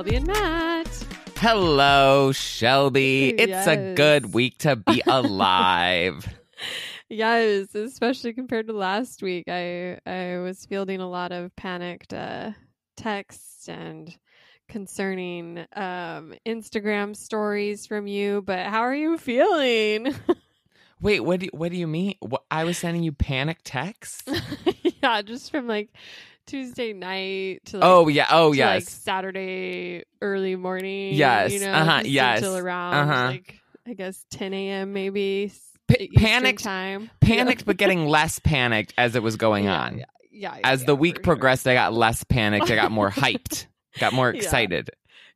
Shelby and Matt. Hello, Shelby. It's a good week to be alive. Yes, especially compared to last week. I I was fielding a lot of panicked uh, texts and concerning um, Instagram stories from you. But how are you feeling? Wait, what do you, what do you mean? What, I was sending you panic texts? yeah, just from like Tuesday night to like, oh yeah, oh yes. like Saturday early morning. Yes, you know, uh-huh, yes, until around uh-huh. like I guess 10 a.m. maybe. Pa- panicked- time. panicked, but getting less panicked as it was going Yeah, on. Yeah, yeah, As the week sure. progressed, I got less panicked. I got more hyped. Got more excited.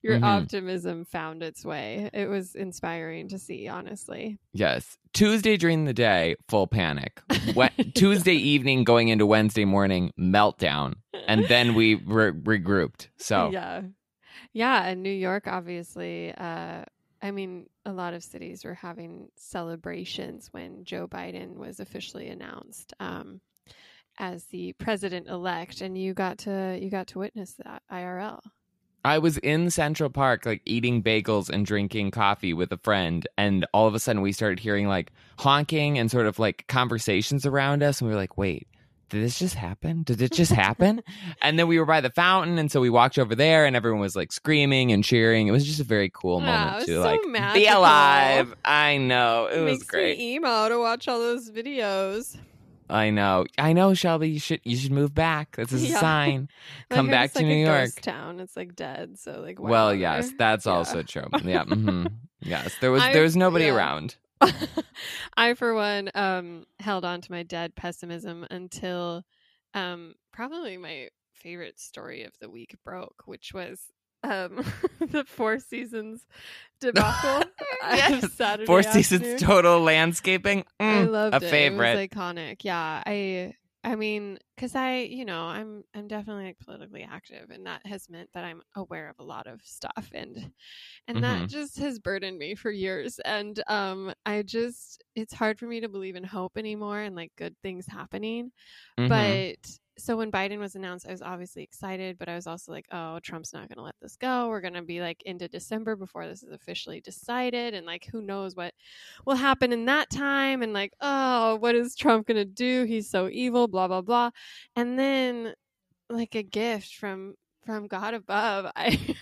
Your Mhm. optimism found its way. It was inspiring to see, honestly. Yes. Tuesday during the day, full panic. We- Tuesday evening going into Wednesday morning, meltdown. And then we re- regrouped. So, yeah, yeah, and New York, obviously. Uh, I mean, a lot of cities were having celebrations when Joe Biden was officially announced um, as the president elect, and you got to you got to witness that IRL. I was in Central Park, like eating bagels and drinking coffee with a friend, and all of a sudden we started hearing like honking and sort of like conversations around us, and we were like, "Wait, did this just happen? Did it just happen?" and then we were by the fountain, and so we walked over there, and everyone was like screaming and cheering. It was just a very cool Yeah, moment to so like be alive. I know it was Makes great. emo to watch all those videos. I know, I know, Shelby. You should you should move back. This is Yeah. a sign. Come back to like New York. town. It's like dead. So like, Well, yes, that's Yeah. also true. Yeah. Mm-hmm. Yes, there was I- there was nobody yeah. around. I, for one, um, held on to my dead pessimism until um, probably my favorite story of the week broke, which was um, the Four Seasons debacle. Yes. of Saturday Four Seasons afternoon. total landscaping. I Mm, loved a it. favorite. It was iconic. Yeah, I. I mean, because I, you know, I'm I'm definitely like politically active, and that has meant that I'm aware of a lot of stuff, and and that Mhm. just has burdened me for years. And um, I just it's hard for me to believe in hope anymore and like good things happening. Mhm. But so when Biden was announced, I was obviously excited, but I was also like, oh, Trump's not going to let this go. We're going to be like into December before this is officially decided. And like, who knows what will happen in that time? And like, oh, what is Trump going to do? He's so evil, blah, blah, blah. And then like a gift from from God above, I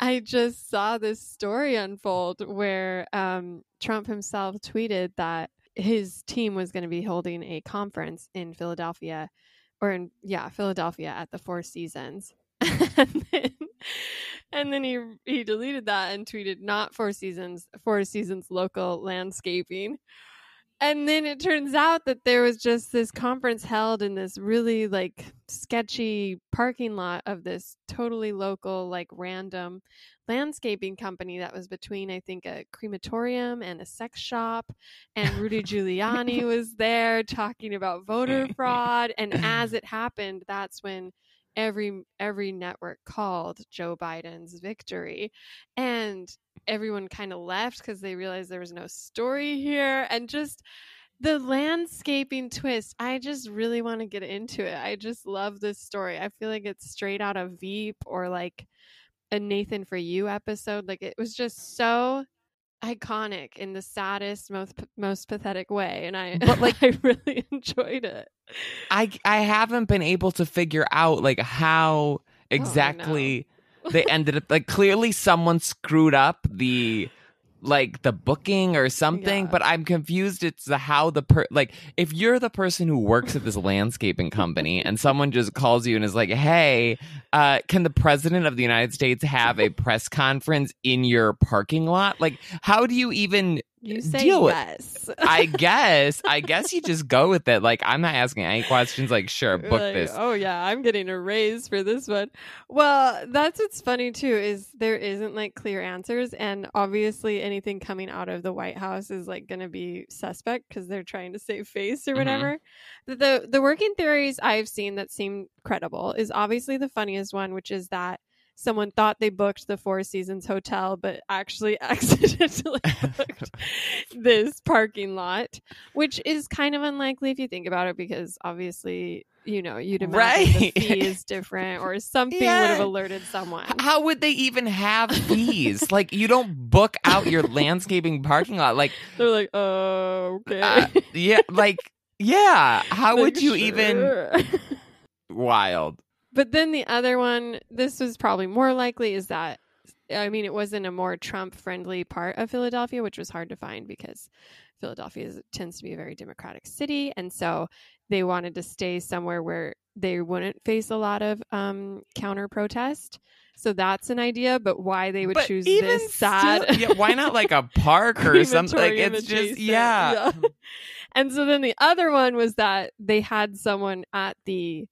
I just saw this story unfold where um, Trump himself tweeted that his team was going to be holding a conference in Philadelphia, or in yeah Philadelphia at the Four Seasons, and then and then he he deleted that and tweeted not Four Seasons, Four Seasons local landscaping. And then it turns out that there was just this conference held in this really like sketchy parking lot of this totally local, like random landscaping company that was between, I think, a crematorium and a sex shop. And Rudy Giuliani was there talking about voter fraud. And as it happened, that's when every every network called Joe Biden's victory. And everyone kind of left because they realized there was no story here and just the landscaping twist i just really want to get into it i just love this story i feel like it's straight out of veep or like a nathan for you episode like it was just so iconic in the saddest most most pathetic way and i But, like- i really enjoyed it I I haven't been able to figure out like Oh, how exactly they ended up like clearly someone screwed up the like the booking or something Yeah. but i'm confused it's the how the per like if you're the person who works at this landscaping company and someone just calls you and is like hey uh can the president of the united states have a press conference in your parking lot like how do you even you say deal with- yes i guess i guess you just go with it like i'm not asking any questions like sure book Like, this Oh yeah, I'm getting a raise for this one. Well, that's what's funny too is there isn't like clear answers, and obviously anything coming out of the White House is like going to be suspect because they're trying to save face or Mhm. whatever. The, the the working theories I've seen that seem credible is obviously the funniest one, which is that someone thought they booked the Four Seasons hotel, but actually accidentally booked this parking lot, which is kind of unlikely if you think about it, because obviously, you know, you'd imagine Right. the fee is different or something would have alerted someone. How would they even have fees? like you don't book out your landscaping parking lot. Like They're like, oh, okay. uh, yeah, like yeah. How Like, would you even wild? But then the other one, this was probably more likely, is that I mean, it wasn't a more Trump friendly part of Philadelphia, which was hard to find because Philadelphia is, tends to be a very democratic city. And so they wanted to stay somewhere where they wouldn't face a lot of um, counter protest. So that's an idea, but why they would But choose this still- sad. yeah, why not like a park or something? Like it's just adjacent. yeah. And so then the other one was that they had someone at the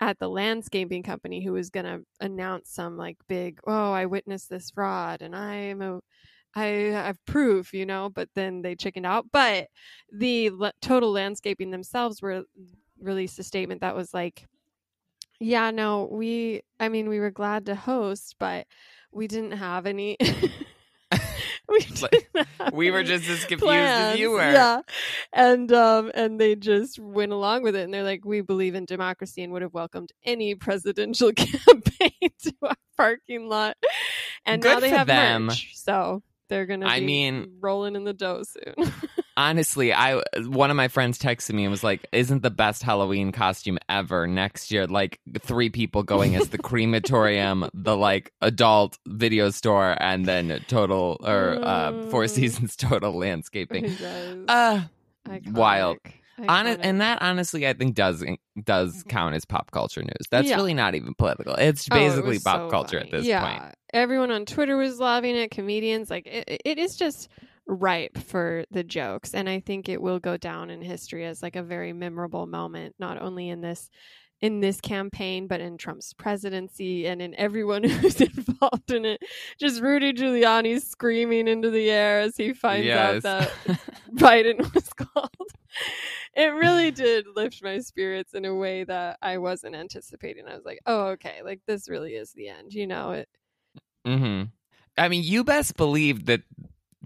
at the landscaping company who was going to announce some like big, oh, I witnessed this fraud and I am a I have proof, you know, but then they chickened out. But the total landscaping themselves were released a statement that was like, yeah, no, we, I mean, we were glad to host, but we didn't have any. we, Like, We were just as confused as you were. Yeah. And um and they just went along with it and they're like, We believe in democracy and would have welcomed any presidential campaign to our parking lot. And now they have them. merch. So they're gonna I mean- rolling in the dough soon. Honestly, I one of my friends texted me and was like, "Isn't the best Halloween costume ever next year? Like three people going as the crematorium, the like adult video store, and then total or uh, Four. Seasons total landscaping." Uh, Iconic. wild. Honest, and that honestly, I think does does count as pop culture news. That's Yeah. really not even political. It's Oh, it basically pop so culture funny. at this point. yeah. point. Everyone on Twitter was loving it. Comedians, like it, it is just ripe for the jokes, and I think it will go down in history as like a very memorable moment, not only in this in this campaign, but in Trump's presidency and in everyone who's involved in it. Just Rudy Giuliani screaming into the air as he finds Yes. out that Biden was called. It really did lift my spirits in a way that I wasn't anticipating. I was like, "Oh, okay, like this really is the end." You know, it Mm-hmm. I mean, you best believe that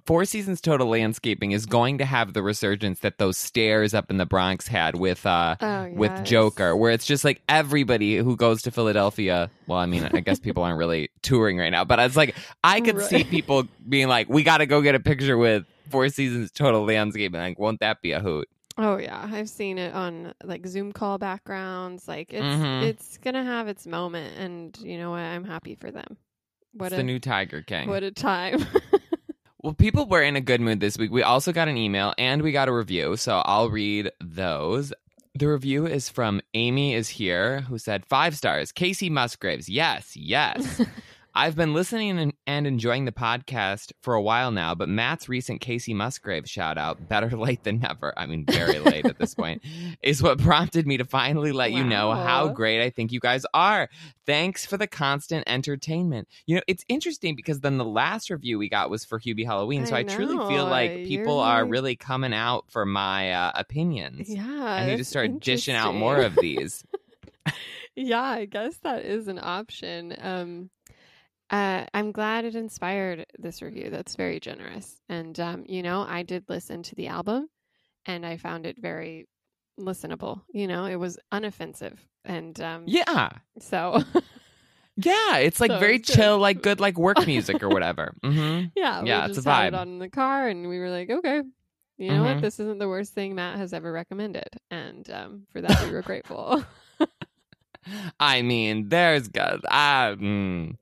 Four Seasons Total Landscaping is going to have the resurgence that those stairs up in the Bronx had with uh oh, with. Joker, where it's just like everybody who goes to Philadelphia. Well, I mean, I guess people aren't really touring right now, but it's like I could see people being like, "We got to go get a picture with Four Seasons Total Landscaping." Like, won't that be a hoot? Oh yeah, I've seen it on like Zoom call backgrounds. Like it's Mhm. it's gonna have its moment, and you know what? I'm happy for them. What it's a the new Tiger King. what a time. Well, people were in a good mood this week. We also got an email and we got a review, so I'll read those. The review is from Amy is here, who said five stars. Kacey Musgraves, yes, yes. I've been listening and, enjoying the podcast for a while now, but Matt's recent Kacey Musgrave shout out, better late than never. I mean, very late at this point, is what prompted me to finally let you know how great I think you guys are. Thanks for the constant entertainment. You know, it's interesting because then the last review we got was for Hubie Halloween, so I, I truly feel like you're people are really coming out for my uh, opinions. yeah, I need to start dishing out more of these. yeah, I guess that is an option. Um, uh, I'm glad it inspired this review. That's very generous. And, um, you know, I did listen to the album and I found it very listenable. You know, it was unoffensive. And um, yeah. so, Yeah, it's like So very it's chill, like good, like work music or whatever. hmm yeah, Yeah, we it's a just had it vibe. on in the car and we were like, okay, you know Mhm. what? This isn't the worst thing Matt has ever recommended. And um, for that, we were grateful. I mean, there's good. Ah, mm.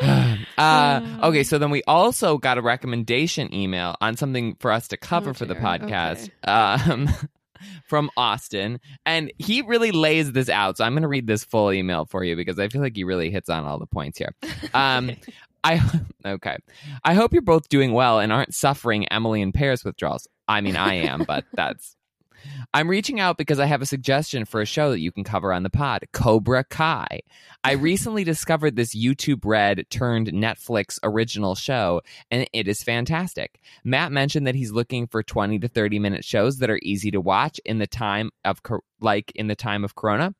uh, okay, so then we also got a recommendation email on something for us to cover Oh, for the podcast um, from Austin. And he really lays this out. So I'm going to read this full email for you because I feel like he really hits on all the points here. Um, Okay. I okay. I hope you're both doing well and aren't suffering Emily in Paris withdrawals. I mean, I am, but that's. I'm reaching out because I have a suggestion for a show that you can cover on the pod, Cobra Kai. I recently discovered this YouTube Red turned Netflix original show, and it is fantastic. Matt mentioned that he's looking for 20 to 30 minute shows that are easy to watch in the time of cor- like in the time of Corona.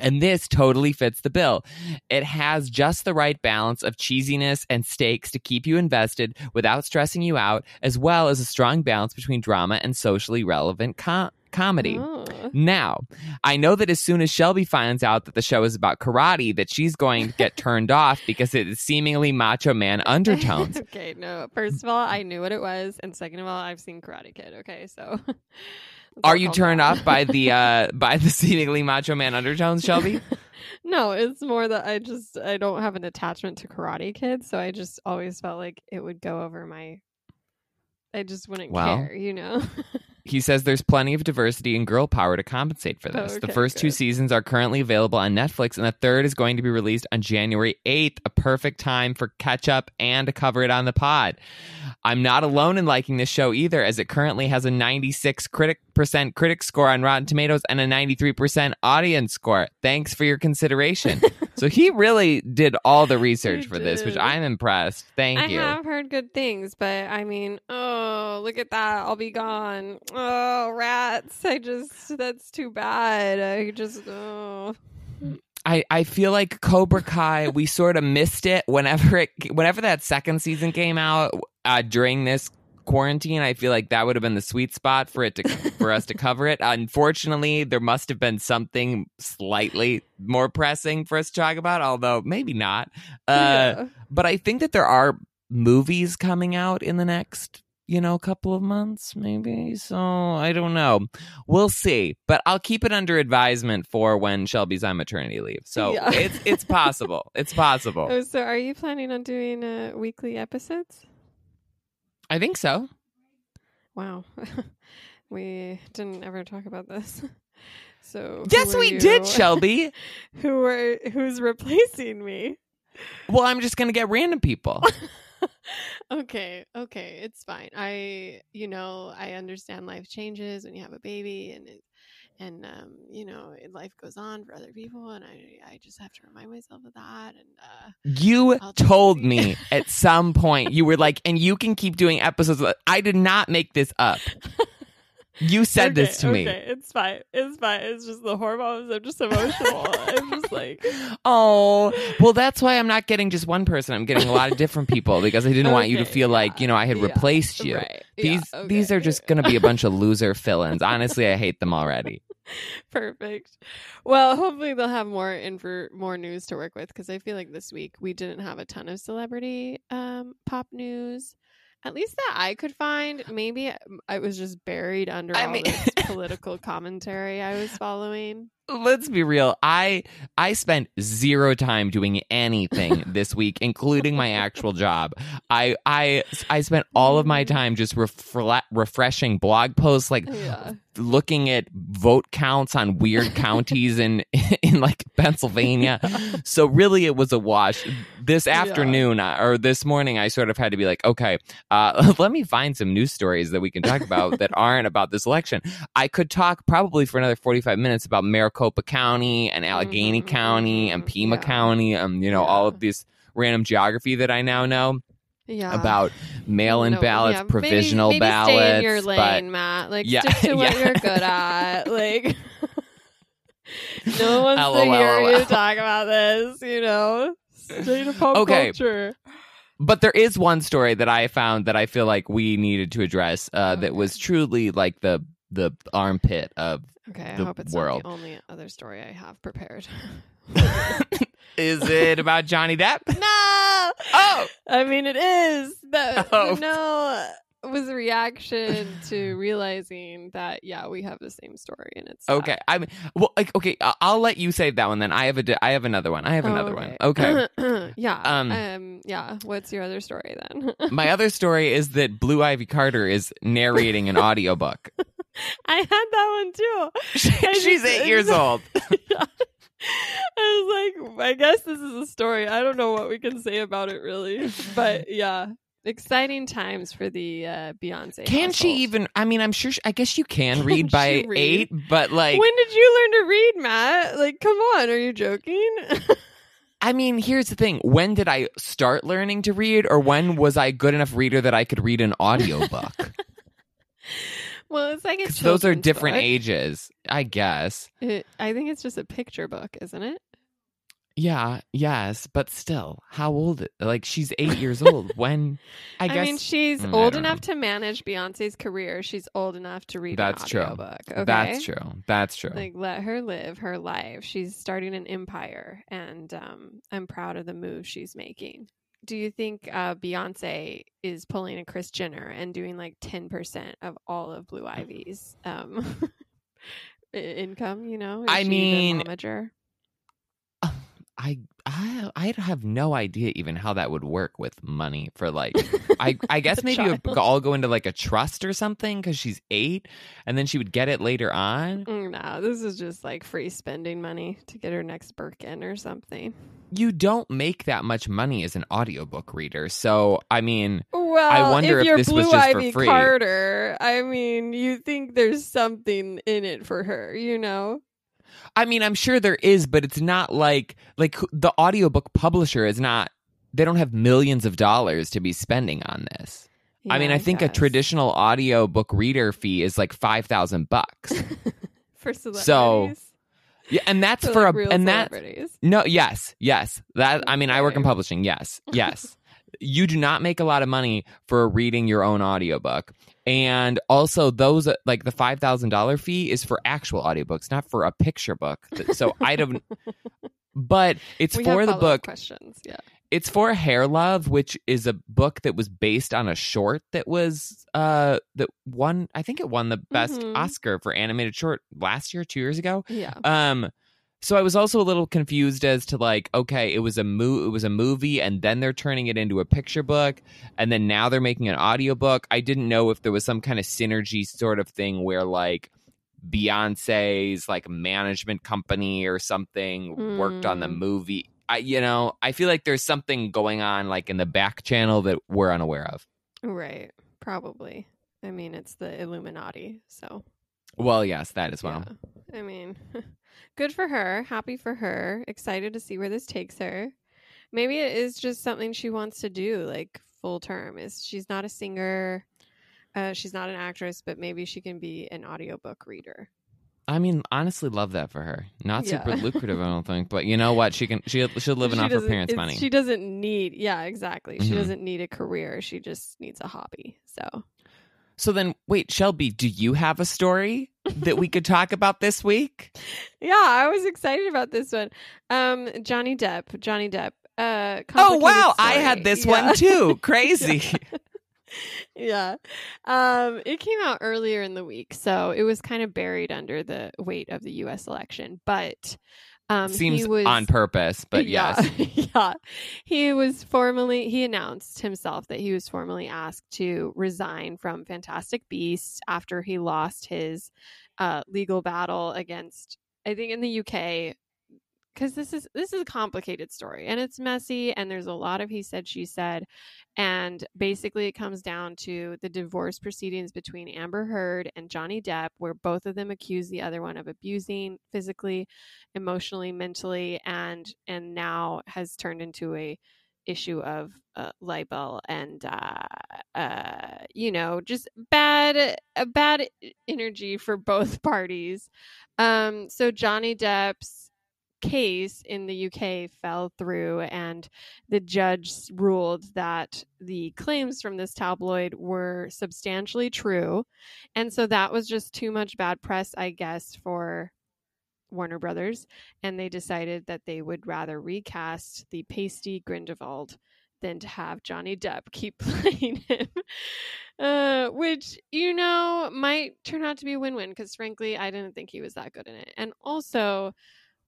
And this totally fits the bill. It has just the right balance of cheesiness and stakes to keep you invested without stressing you out, as well as a strong balance between drama and socially relevant com- comedy. Oh. Now, I know that as soon as Shelby finds out that the show is about karate, that she's going to get turned off because it is seemingly macho man undertones. okay, no. First of all, I knew what it was, and second of all, I've seen Karate Kid. Okay, so Are you turned off by the uh by the seemingly macho man undertones, Shelby? no, it's more that I just I don't have an attachment to Karate Kid, so I just always felt like it would go over my. I just wouldn't Well, care, you know. He says there's plenty of diversity and girl power to compensate for oh, this. the Okay, first two seasons are currently available on Netflix, and the third is going to be released on January 8th, a perfect time for catch up and to cover it on the pod. I'm not alone in liking this show either, as it currently has a 96 critic percent critic score on Rotten Tomatoes and a 93% audience score. Thanks for your consideration. so he really did all the research for this, which. I'm impressed. Thank I you. I have heard good things, but I mean, oh, look at that. I'll be gone. Oh, rats. I just, that's too bad. I just, oh. I, I feel like Cobra Kai, we sort of missed it whenever it whenever that second season came out uh, during this quarantine. I feel like that would have been the sweet spot for it to for us to cover it. Unfortunately, there must have been something slightly more pressing for us to talk about, although maybe not. Uh, yeah. But I think that there are movies coming out in the next you know couple of months maybe so i don't know we'll see but i'll keep it under advisement for when shelby's on maternity leave so Yeah. it's it's possible it's possible Oh, so are you planning on doing uh, weekly episodes? I think so Wow. we didn't ever talk about this. So yes we you? did shelby who are who's replacing me? well i'm just gonna get random people okay, okay, it's fine. I, you know, I understand life changes when you have a baby, and it, and um, you know, life goes on for other people, and I, I just have to remind myself of that. And uh, you told me at some point you were like and you can keep doing episodes i did not make this up you said okay, this to me Okay, it's fine. It's fine. It's just the hormones. I'm just emotional. I'm just like, Oh, well, that's why I'm not getting just one person. I'm getting a lot of different people because I didn't want you to Okay, feel like, you know, I had yeah, replaced you. right? These yeah, okay. these are just going to be a bunch of loser fill-ins. Honestly, I hate them already. Perfect. Well, hopefully they'll have more info, more news to work with because I feel like this week we didn't have a ton of celebrity um, pop news. At least that I could find. Maybe um, I was just buried under I all mean- this political commentary I was following. Let's be real. I I spent zero time doing anything this week, including my actual job. I I I spent all of my mm-hmm. time just refle- refreshing blog posts, like Yeah. Looking at vote counts on weird counties in in like Pennsylvania. So really, it was a wash. This afternoon uh, or this morning, I sort of had to be like, okay, uh, let me find some news stories that we can talk about that aren't about this election. I could talk probably for another forty five minutes about Maricopa County and Allegheny Mhm, County and mhm, Pima yeah. County, and you know, all of this random geography that I now know Yeah. about mail-in No, ballots, yeah, provisional maybe ballots, Stay in your but Matt. Like Yeah, stick to what yeah. you're good at. Like no one wants to LOL. hear you talk about this. You know, stay to pop Okay. culture. But there is one story that I found that I feel like we needed to address uh, that was truly like the the armpit of Okay, I hope it's world. not the only other story I have prepared. is it about Johnny Depp? no. Oh, I mean, it is. That Oh. no was a reaction to realizing that yeah, we have the same story and it's okay. I mean, well, like, okay. I'll let you save that one then. I have a di- I have another one. I have Oh, another one. Okay. yeah. Um, Um, Yeah. What's your other story then? My other story is that Blue Ivy Carter is narrating an audiobook. I had that one too. I She's just- eight years old. I was like, I guess this is a story. I don't know what we can say about it really, but yeah, exciting times for the uh, Beyonce. Can she even? I mean, I'm sure. She, I guess you can Can read by read? eight, but like, when did you learn to read, Matt? Like, come on, are you joking? I mean, here's the thing. When did I start learning to read, or when was I good enough reader that I could read an audiobook? well, it's like a those are different book. ages, I guess. It, I think it's just a picture book, isn't it? Yeah, yes, but still, how old? Like she's eight years old. When I I, guess mean, she's Mm, old enough know. to manage Beyonce's career. She's old enough to read That's an true. Okay? that's true. That's true. Like, let her live her life. She's starting an empire, and um, I'm proud of the move she's making. Do you think uh, Beyonce is pulling a Kris Jenner and doing like 10% of all of Blue Ivy's um, income? You know, Is I mean, momager? I I I have no idea even how that would work with money for like I I guess maybe it would all go into like a trust or something because she's eight and then she would get it later on. Mm, No, this is just like free spending money to get her next Birkin or something. You don't make that much money as an audiobook reader, so I mean, Well, I wonder if if you're this Blue was just for Ivy free. Carter, I mean, you think there's something in it for her, you know? I mean, I'm sure there is, but it's not like like the audiobook publisher is not. They don't have millions of dollars to be spending on this. I mean, Yeah, I think a traditional audiobook reader fee is like five thousand bucks. for celebrities. So, Yeah, and that's for, for, like, a real and that no, yes, yes. That I mean, I work in publishing. Yes, yes. you do not make a lot of money for reading your own audiobook. And also those like the $5,000 fee is for actual audiobooks, not for a picture book. So I don't but it's We for have the book questions. Yeah. it's for Hair Love, which is a book that was based on a short that was uh that won I think it won the best Mhm. Oscar for animated short last year, 2 years ago. Yeah. Um so I was also a little confused as to like okay, it was a mo- it was a movie and then they're turning it into a picture book and then now they're making an audiobook. I didn't know if there was some kind of synergy sort of thing where like Beyonce's like management company or something worked on the Mm. movie. I you know, I feel like there's something going on like in the back channel that we're unaware of. Right. Probably. I mean, it's the Illuminati, so Well, yes, that as well. Yeah. I mean, good for her. Happy for her. Excited to see where this takes her. Maybe it is just something she wants to do, like full term. Is she's not a singer, uh, she's not an actress, but maybe she can be an audiobook reader. I mean, honestly, love that for her. Not super Yeah. lucrative, I don't think, but you know what? She can. She she'll live She off her parents' money. She doesn't need, yeah, exactly. She Mhm. doesn't need a career. She just needs a hobby. So So then, wait, Shelby, do you have a story that we could talk about this week? yeah, I was excited about this one. Um, Johnny Depp, Johnny Depp. Uh, Oh wow, I had this Yeah. one too. Crazy. yeah. Um, it came out earlier in the week, so it was kind of buried under the weight of the U.S. election. But um, Seems was, on purpose, but yeah, yes. yeah. He was formally he announced himself that he was formally asked to resign from Fantastic Beasts after he lost his uh, legal battle against I think in the UK because this is this is a complicated story and it's messy and there's a lot of he said she said and basically it comes down to the divorce proceedings between Amber Heard and Johnny Depp where both of them accuse the other one of abusing physically emotionally mentally and and now has turned into a issue of uh, libel and uh, uh, you know just bad a bad energy for both parties. Um so Johnny Depp's case in the UK fell through and the judge ruled that the claims from this tabloid were substantially true and so that was just too much bad press I guess for Warner Brothers and they decided that they would rather recast the pasty Grindelwald than to have Johnny Depp keep playing him. Uh, which, you know, might turn out to be a win win because, frankly, I didn't think he was that good in it. And also,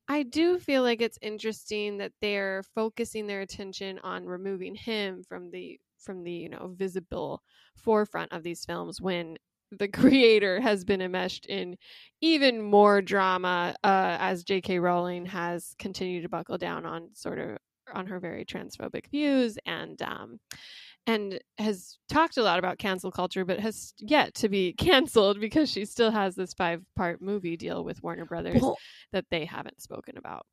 I do feel like it's interesting that they're focusing their attention on removing him from the from the you know visible forefront of these films when the creator has been enmeshed in even more drama uh, as J.K. Rowling has continued to buckle down on sort of on her very transphobic views and um, and has talked a lot about cancel culture, but has yet to be canceled because she still has this five part movie deal with Warner Brothers Well, that they haven't spoken about.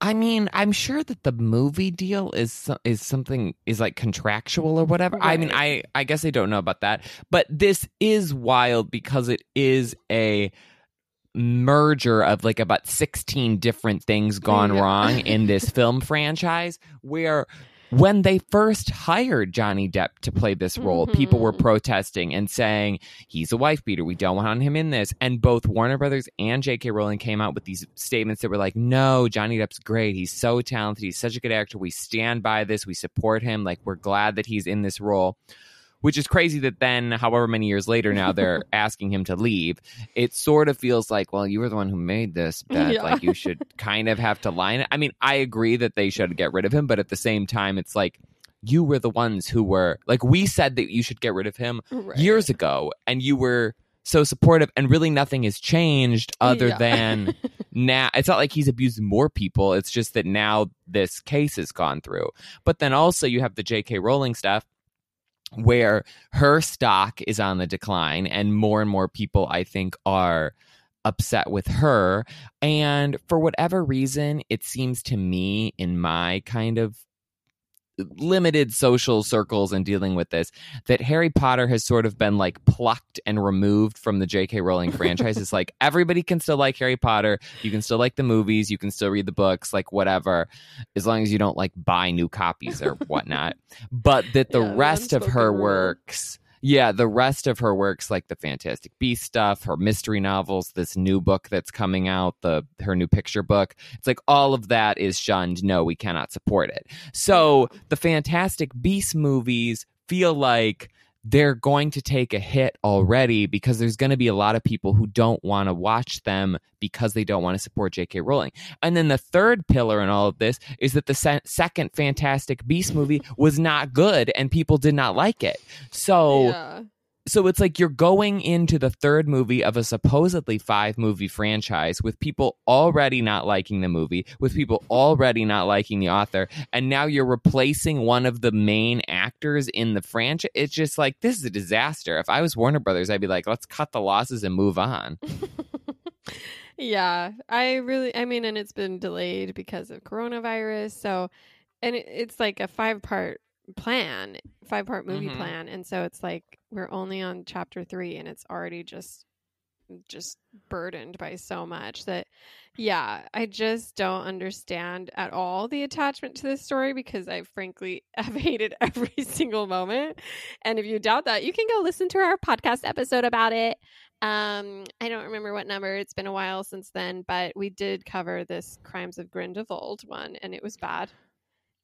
I mean, I'm sure that the movie deal is is something is like contractual or whatever. I mean, I I guess I don't know about that, but this is wild because it is a merger of like about 16 different things gone Yeah. wrong in this film franchise where when they first hired Johnny Depp to play this role, people were Mhm. protesting and saying he's a wife beater. We don't want him in this. And both Warner Brothers and J.K. Rowling came out with these statements that were like, "No, Johnny Depp's great. He's so talented. He's such a good actor. We stand by this. We support him. Like we're glad that he's in this role." Which is crazy that then, however many years later, now they're asking him to leave. It sort of feels like, well, you were the one who made this bet. Yeah. Like you should kind of have to line it. I mean, I agree that they should get rid of him, but at the same time, it's like you were the ones who were like we said that you should get rid of him Right. years ago, and you were so supportive, and really nothing has changed other Yeah. than now. It's not like he's abused more people. It's just that now this case has gone through. But then also you have the J.K. Rowling stuff where her stock is on the decline and more and more people I think are upset with her. And for whatever reason it seems to me in my kind of limited social circles and dealing with this that Harry Potter has sort of been like plucked and removed from the J.K. Rowling franchise. it's like everybody can still like Harry Potter. You can still like the movies. You can still read the books, like whatever, as long as you don't like buy new copies or whatnot. but that the Yeah, rest of her works. Yeah, the rest of her works, like the Fantastic Beast stuff, her mystery novels, this new book that's coming out, the her new picture book. It's like all of that is shunned. No, we cannot support it. So the Fantastic Beast movies feel like they're going to take a hit already because there's going to be a lot of people who don't want to watch them because they don't want to support J.K. Rowling. And then the third pillar in all of this is that the se- second Fantastic Beast movie was not good and people did not like it. So yeah. So it's like you're going into the third movie of a supposedly five movie franchise with people already not liking the movie, with people already not liking the author, and now you're replacing one of the main actors in the franchise. It's just like this is a disaster. If I was Warner Brothers, I'd be like, let's cut the losses and move on. yeah, I really, I mean, and it's been delayed because of coronavirus. So, and it, it's like a five part plan, five part movie Mhm. plan. And so it's like we're only on chapter three and it's already just, just burdened by so much that, yeah, I just don't understand at all the attachment to this story because I frankly have hated every single moment. And if you doubt that, you can go listen to our podcast episode about it. Um, I don't remember what number. It's been a while since then, but we did cover this Crimes of Grindelwald one, and it was bad.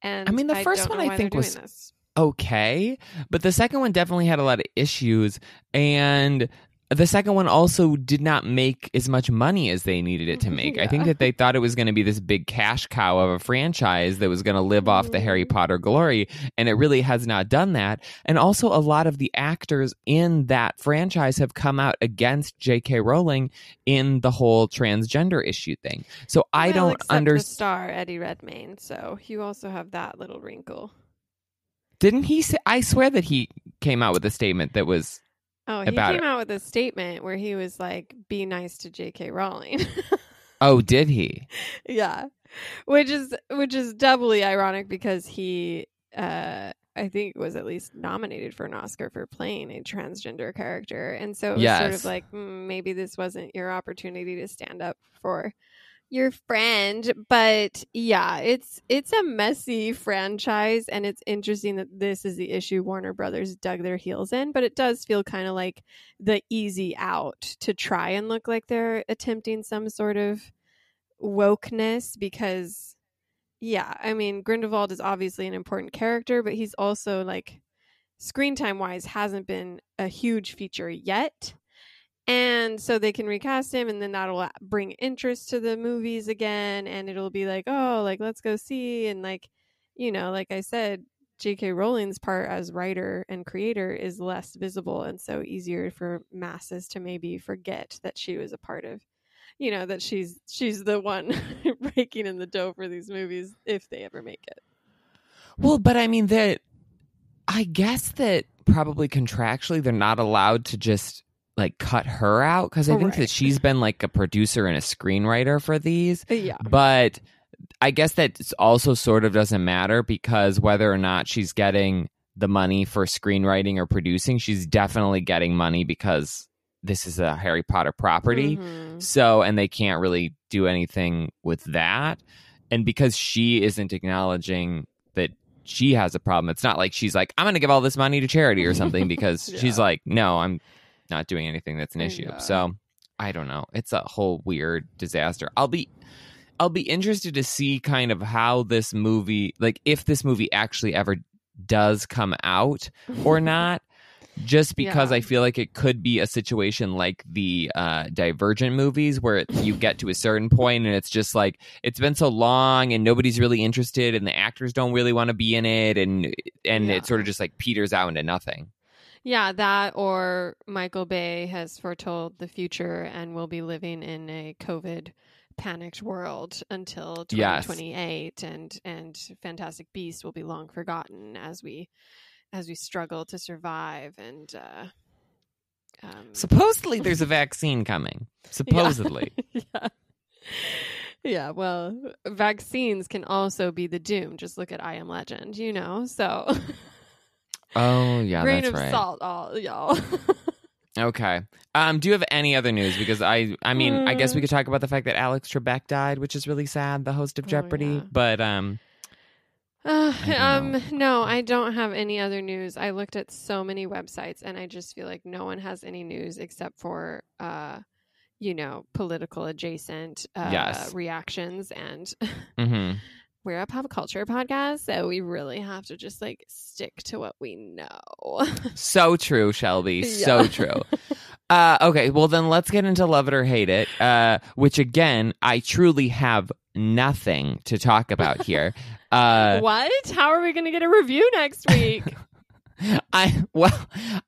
And I mean, the first one I think was- this. okay, but the second one definitely had a lot of issues, and the second one also did not make as much money as they needed it to make. I think that they thought it was going to be this big cash cow of a franchise that was going to live off the Harry. Potter glory, and it really has not done that. And also, a lot of the actors in that franchise have come out against J.K. Rowling in the whole transgender issue thing. So I Well, don't understand. star Eddie Redmayne, so you also have that little wrinkle. Didn't he say? I swear that he came out with a statement that was Oh, he About came it. out with a statement where he was like, "Be nice to J.K. Rowling." Oh, did he? yeah which is which is doubly ironic because he uh i think was at least nominated for an oscar for playing a transgender character and so it was sort of like mm, maybe this wasn't your opportunity to stand up for your friend but yeah it's it's a messy franchise and it's interesting that this is the issue warner brothers dug their heels in but it does feel kind of like the easy out to try and look like they're attempting some sort of wokeness because yeah i mean grindelwald is obviously an important character but he's also like screen time wise hasn't been a huge feature yet and so they can recast him and then that'll uh, bring interest to the movies again and it'll be like oh like let's go see and like you know like i said j.k rowling's part as writer and creator is less visible and so easier for masses to maybe forget that she was a part of you know that she's she's the one breaking in the dough for these movies if they ever make it. Well, but I mean that I guess that probably contractually they're not allowed to just like cut her out because I think Right. that she's been like a producer and a screenwriter for these, yeah but I guess that also sort of doesn't matter because whether or not she's getting the money for screenwriting or producing, she's definitely getting money because this is a Harry Potter property. Mhm. So, and they can't really do anything with that. And because she isn't acknowledging that she has a problem, it's not like she's like, I'm going to give all this money to charity or something because she's like, no, I'm not doing anything that's an issue. Yeah. So, I don't know. It's a whole weird disaster. I'll be. I'll be interested to see kind of how this movie, like if this movie actually ever does come out or not, just because Yeah. I feel like it could be a situation like the uh, Divergent movies where it, you get to a certain point and it's just like it's been so long and nobody's really interested and the actors don't really want to be in it and and Yeah. it sort of just like peters out into nothing. Yeah, that or Michael Bay has foretold the future and will be living in a COVID panicked world until Yes. 2028 and and Fantastic Beast will be long forgotten as we as we struggle to survive and uh um, Supposedly there's a vaccine coming. Supposedly. yeah. Yeah, well, vaccines can also be the doom. Just look at I Am Legend, you know. So, Oh yeah, grain that's of right. salt, all y'all. Okay. Um, do you have any other news? Because I, I mean, I guess we Uh. could talk about the fact that Alex Trebek died, which is really sad. The host of Oh, Jeopardy, yeah. but um, Uh, um, no, I don't have any other news. I looked at so many websites, and I just feel like no one has any news except for, uh, you know, political adjacent uh, Yes. reactions. And mhm. We're a pop culture podcast, so we really have to just like stick to what we know. so true, Shelby. Yeah. So true. Uh, okay, well then let's get into love it or hate it. Uh, which again, I truly have nothing to talk about here. Uh, what? How are we going to get a review next week? I well,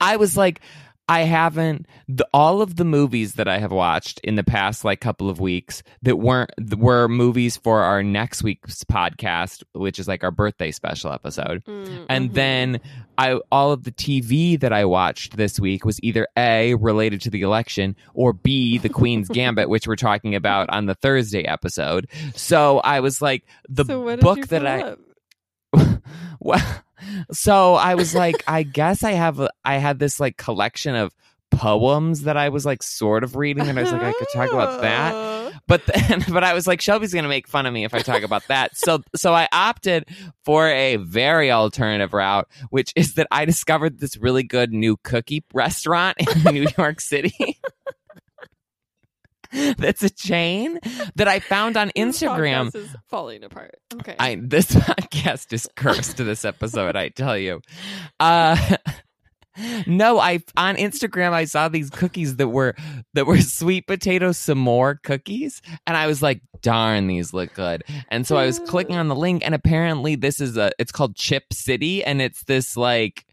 I was like, I haven't the, all of the movies that I have watched in the past like couple of weeks that weren't were movies for our next week's podcast, which is like our birthday special episode. Mm, And mhm. then I all of the TV that I watched this week was either A related to the election or B the Queen's Gambit, which we're talking about on the Thursday episode. So I was like the so book that I well, so I was like, I guess I have, a, I had this like collection of poems that I was like sort of reading, and I was like, I could talk about that, Oh. but then, but I was like, Shelby's gonna make fun of me if I talk about that, so so I opted for a very alternative route, which is that I discovered this really good new cookie restaurant in New York City. That's a chain that I found on This Instagram. podcast is falling apart. Okay. I this podcast is cursed to this episode, I tell you. Uh no, I on Instagram I saw these cookies that were that were sweet potato s'more cookies, and I was like, "Darn, these look good." And so I was clicking on the link, and apparently this is a it's called Chip City, and it's this like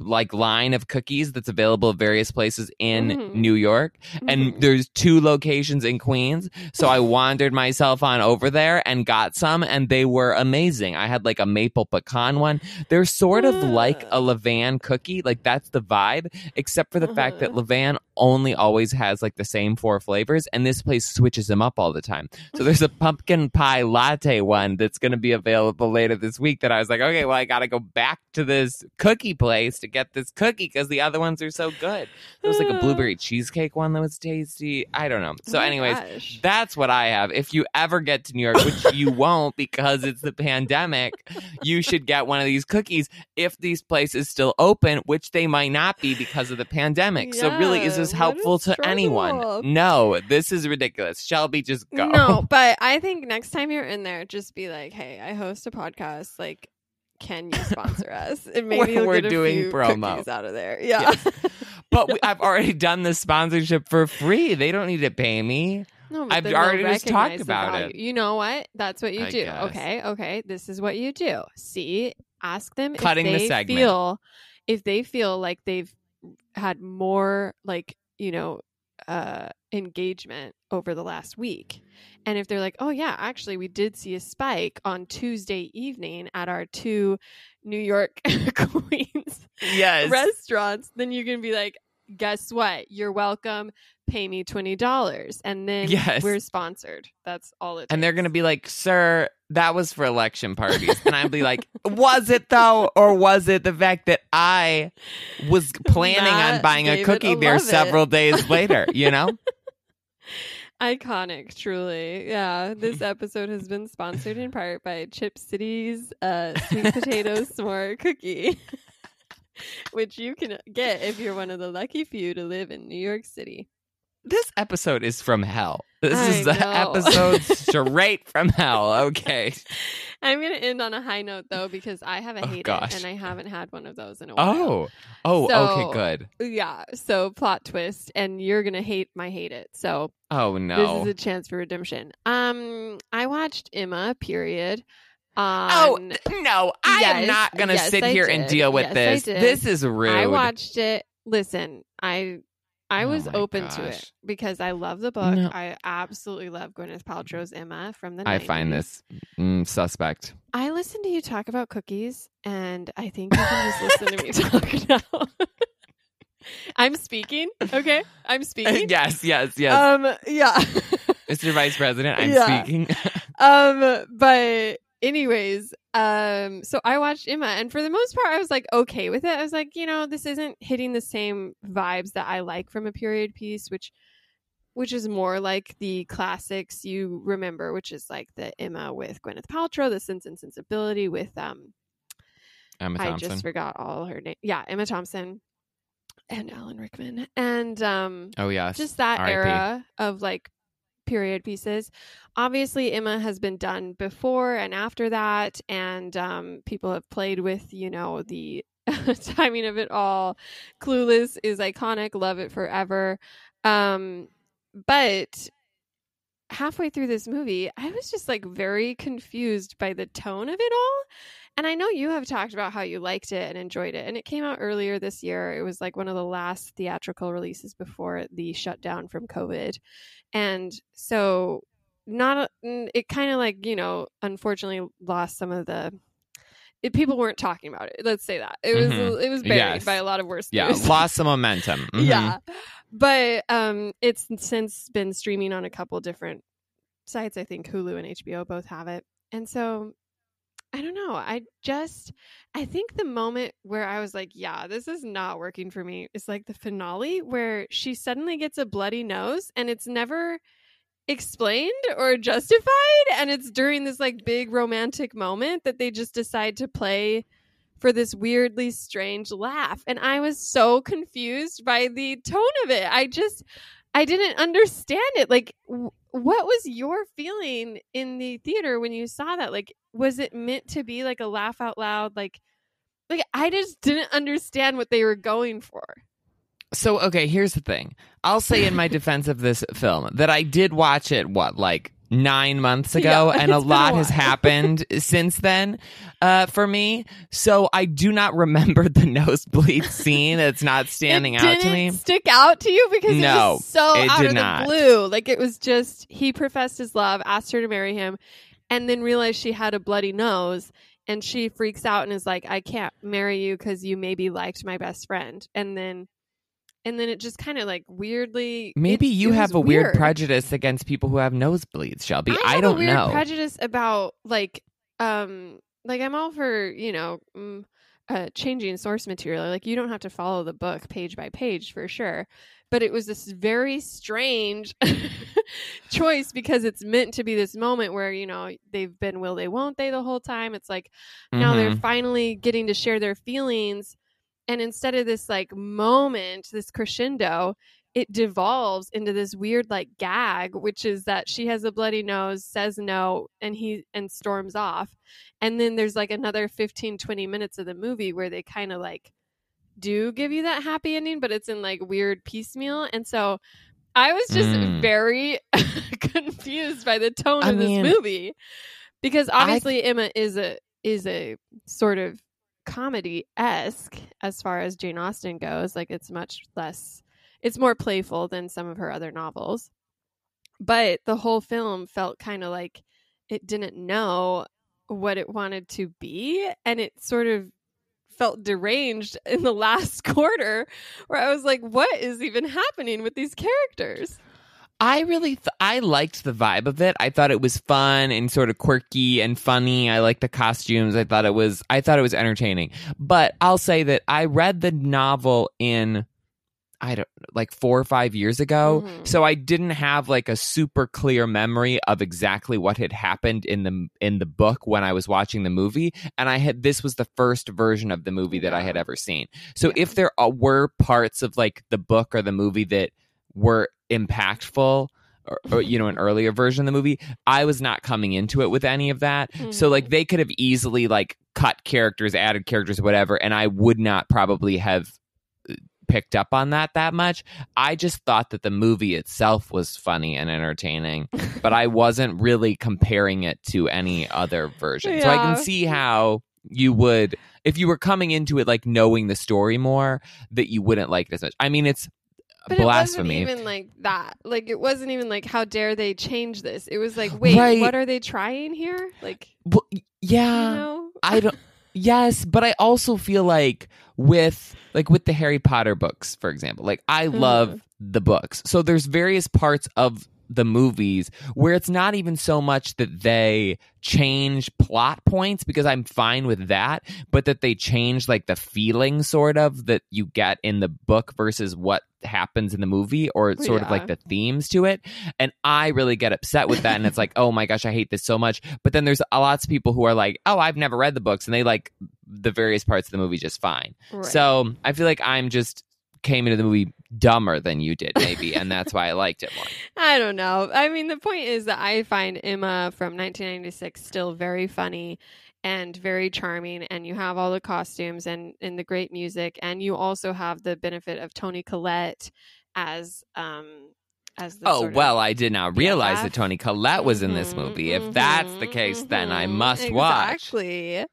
like line of cookies that's available at various places in Mhm. New York and Mhm. there's two locations in Queens. So I wandered myself on over there and got some, and they were amazing. I had like a maple pecan one. They're sort of like a Levain cookie, like that's the vibe, except for the fact that Uh-huh. Levain only always has like the same four flavors, and this place switches them up all the time. So there's a pumpkin pie latte one that's going to be available later this week. That I was like, okay, well, I got to go back to this cookie place to get this cookie because the other ones are so good. There was like a blueberry cheesecake one that was tasty. I don't know. So, Oh anyways, gosh. that's what I have. If you ever get to New York, which you won't because it's the pandemic, you should get one of these cookies if these places still open, which they might not be because of the pandemic. so, really, is Yeah, this what a helpful to anyone? No, this is ridiculous. Shelby, just go. No, but I think next time you're in there, just be like, "Hey, I host a podcast. Like, can you sponsor us?" And maybe We're- we're doing promo. out of there. Yeah. But we, I've already done the sponsorship for free. They don't need to pay me. No, but I've already just talked about value. it. You know what? That's what you I do. guess. Okay, okay. This is what you do. See, ask them Cutting the if they segment. feel if they feel like they've had more like you know uh engagement over the last week and if they're like oh yeah actually we did see a spike on tuesday evening at our two new york queens Yes. restaurants, then you can be like, guess what? You're welcome. Pay me twenty dollars, and then Yes. we're sponsored. That's all it. and they're going to be like, "Sir, that was for election parties," and I'd be like, "Was it though, or was it the fact that I was planning on buying a cookie there several days later?" You know? iconic. Truly, yeah. This episode has been sponsored in part by Chip City's uh, sweet potato s'more cookie. Which you can get if you're one of the lucky few to live in New York City. This episode is from hell. This I is the know. episode straight from hell. Okay. I'm going to end on a high note though because I have a Oh, hate gosh. it and I haven't had one of those in a while. Oh. Oh, So- okay, good. Yeah, so plot twist and you're going to hate my hate it. So Oh no. this is a chance for redemption. Um I watched Emma period Oh no, I am not going to yes, sit I here and deal with Yes, this. did. This is rude. I watched it. Listen, I I Oh was my open to it because I love the book. No. I absolutely love Gwyneth Paltrow's Emma from the I find this mm, suspect. I listen to you talk about cookies, and I think you can just listen to me talk now. I'm speaking, okay? I'm speaking. yes, yes, yes. Um, yeah. Mr. Vice President, I'm yeah. speaking. um, but anyways, um, so I watched Emma, and for the most part, I was like okay with it. I was like, you know, this isn't hitting the same vibes that I like from a period piece, which which is more like the classics you remember, which is like the Emma with Gwyneth Paltrow, the Sense and Sensibility with um Emma I just forgot all her name. Yeah, Emma Thompson and Alan Rickman. And um oh yeah just that R.I.P.. era of like period pieces. Obviously Emma has been done before and after that and um people have played with, you know, the timing of it all. Clueless is iconic, love it forever. Um but halfway through this movie, I was just like very confused by the tone of it all. And I know you have talked about how you liked it and enjoyed it. And it came out earlier this year. It was like one of the last theatrical releases before the shutdown from COVID. And so, not, a- it kind of like, you know, unfortunately lost some of the. It, people weren't talking about it. Let's say that it was Mhm. it was buried Yes. by a lot of worse yeah, news. lost some momentum. Mhm. Yeah. But um it's since been streaming on a couple different sites. I think Hulu and HBO both have it. And so I don't know. I just I think the moment where I was like, yeah, this is not working for me is like the finale where she suddenly gets a bloody nose and it's never explained or justified and it's during this like big romantic moment that they just decide to play for this weirdly strange laugh and i was so confused by the tone of it i just i didn't understand it like what was your feeling in the theater when you saw that? Like was it meant to be like a laugh out loud? Like like i just didn't understand what they were going for. So okay, here's the thing. I'll say in my defense of this film that I did watch it what like nine months ago, Yeah, and a it's a lot has happened since then uh, for me. So I do not remember the nosebleed scene. It's not standing it out to me. stick out to you because it No, was so it out did of the blue. Like it was just he professed his love, asked her to marry him, and then realized she had a bloody nose, and she freaks out and is like, "I can't marry you because you maybe liked my best friend." And then, and then it just kind of like weirdly. Maybe it- you it have a weird, weird prejudice against people who have nosebleeds, Shelby. I, I, don't know. prejudice about like um like I'm all for you know mm, uh, changing source material. Like you don't have to follow the book page by page for sure, but it was this very strange choice because it's meant to be this moment where you know they've been will they won't they the whole time. It's like now they're Mhm. finally getting to share their feelings and instead of this like moment this crescendo it devolves into this weird like gag which is that she has a bloody nose says no and he and storms off and then there's like another 15 20 minutes of the movie where they kind of like do give you that happy ending but it's in like weird piecemeal and so i was just Mm. very confused by the tone I of this movie because I obviously emma is a is a sort of comedy esque as far as Jane Austen goes. Like it's much less, it's more playful than some of her other novels. But the whole film felt kind of like it didn't know what it wanted to be, and it sort of felt deranged in the last quarter where I was like, what is even happening with these characters? I really th- I liked the vibe of it. I thought it was fun and sort of quirky and funny. I liked the costumes. I thought it was I thought it was entertaining. But I'll say that I read the novel in I don't like 4 or 5 years ago. Mhm. So I didn't have like a super clear memory of exactly what had happened in the in the book when I was watching the movie and I had this was the first version of the movie that I had ever seen. So Yeah. if there uh, were parts of like the book or the movie that were impactful or, or you know an earlier version of the movie i was not coming into it with any of that. So like they could have easily like cut characters added characters whatever and i would not probably have uh, picked up on that that much. I just thought that the movie itself was funny and entertaining but i wasn't really comparing it to any other version. So i can see how you would if you were coming into it like knowing the story more that you wouldn't like it as much. I mean it's But blasphemy it wasn't even like that. Like it wasn't even like how dare they change this. It was like, wait, Right. what are they trying here? Like, Well, yeah you know? I don't. Yes, but I also feel like with like with the Harry Potter books, for example, like I love mm-hmm. the books. So there's various parts of the movies where it's not even so much that they change plot points because I'm fine with that, but that they change like the feeling sort of that you get in the book versus what happens in the movie or sort of like the themes to it. And I really get upset with that. And it's like, oh my gosh, I hate this so much. But then there's a lots of people who are like, oh, I've never read the books and they like the various parts of the movie just fine. Right. So I feel like I'm just came into the movie dumber than you did, maybe. and that's why I liked it more. I don't know. I mean, the point is that I find Emma from 1996 still very funny and very charming, and you have all the costumes and, and the great music, and you also have the benefit of Toni Collette as um as the Oh, well, I did not realize BFF. that Toni Collette was in this Mhm, movie. If mhm, that's the case, then I must watch. Exactly.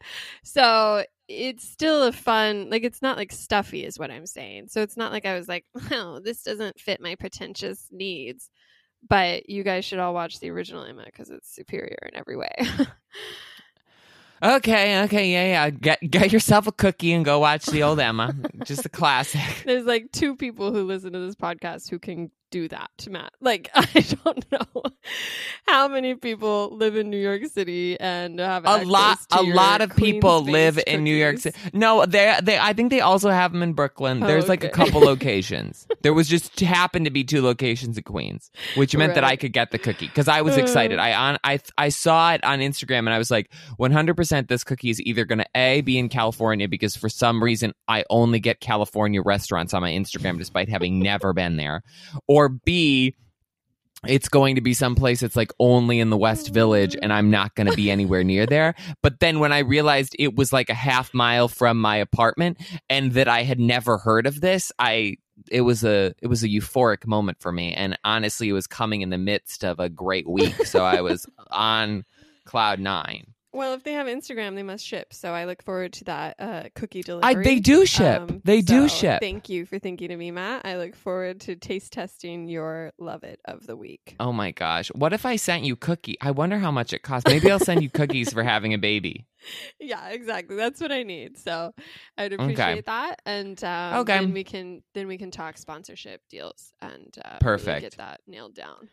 So it's still a fun, like it's not like stuffy, is what I'm saying. So it's not like I was like, oh, this doesn't fit my pretentious needs. But you guys should all watch the original Emma because it's superior in every way. Okay, okay, yeah, yeah. Get get yourself a cookie and go watch the old Emma. Just a classic. There's like two people who listen to this podcast who can do that, to Matt. Like I don't know how many people live in New York City and have a lot a lot of people live in New York. City. No, they they I think they also have them in Brooklyn. Oh, There's like a couple locations. there was just happened to be two locations in Queens, which meant that I could get the cookie cuz I was uh. excited. I on I I saw it on Instagram and I was like 100% this cookie is either going to A be in California because for some reason I only get California restaurants on my Instagram despite having never been there or B it's going to be someplace that's like only in the West Village and I'm not going to be anywhere near there. But then when I realized it was like a half mile from my apartment and that I had never heard of this, I it was a it was a euphoric moment for me and honestly it was coming in the midst of a great week so I was on cloud 9. Well, if they have Instagram, they must ship. So I look forward to that uh, cookie delivery. I, they do ship. Um, they do ship. Thank you for thinking of me, Matt. I look forward to taste testing your love it of the week. Oh my gosh. What if I sent you cookie? I wonder how much it costs. Maybe I'll send you cookies for having a baby. Yeah, exactly. That's what I need. So I'd Okay. appreciate that, and um, Okay. then we can then we can talk sponsorship deals and uh, really Perfect. get that nailed down.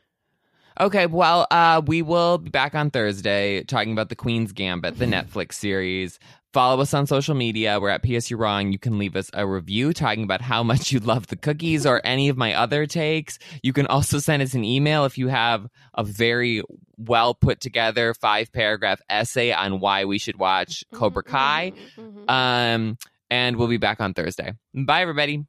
Okay, well, uh, we will be back on Thursday talking about the Queen's Gambit, the Netflix series. Follow us on social media. We're at PSU Wrong. You can leave us a review talking about how much you love the cookies or any of my other takes. You can also send us an email if you have a very well put together five paragraph essay on why we should watch Cobra Mhm, Kai. mhm, mhm. Um, and we'll be back on Thursday. Bye, everybody.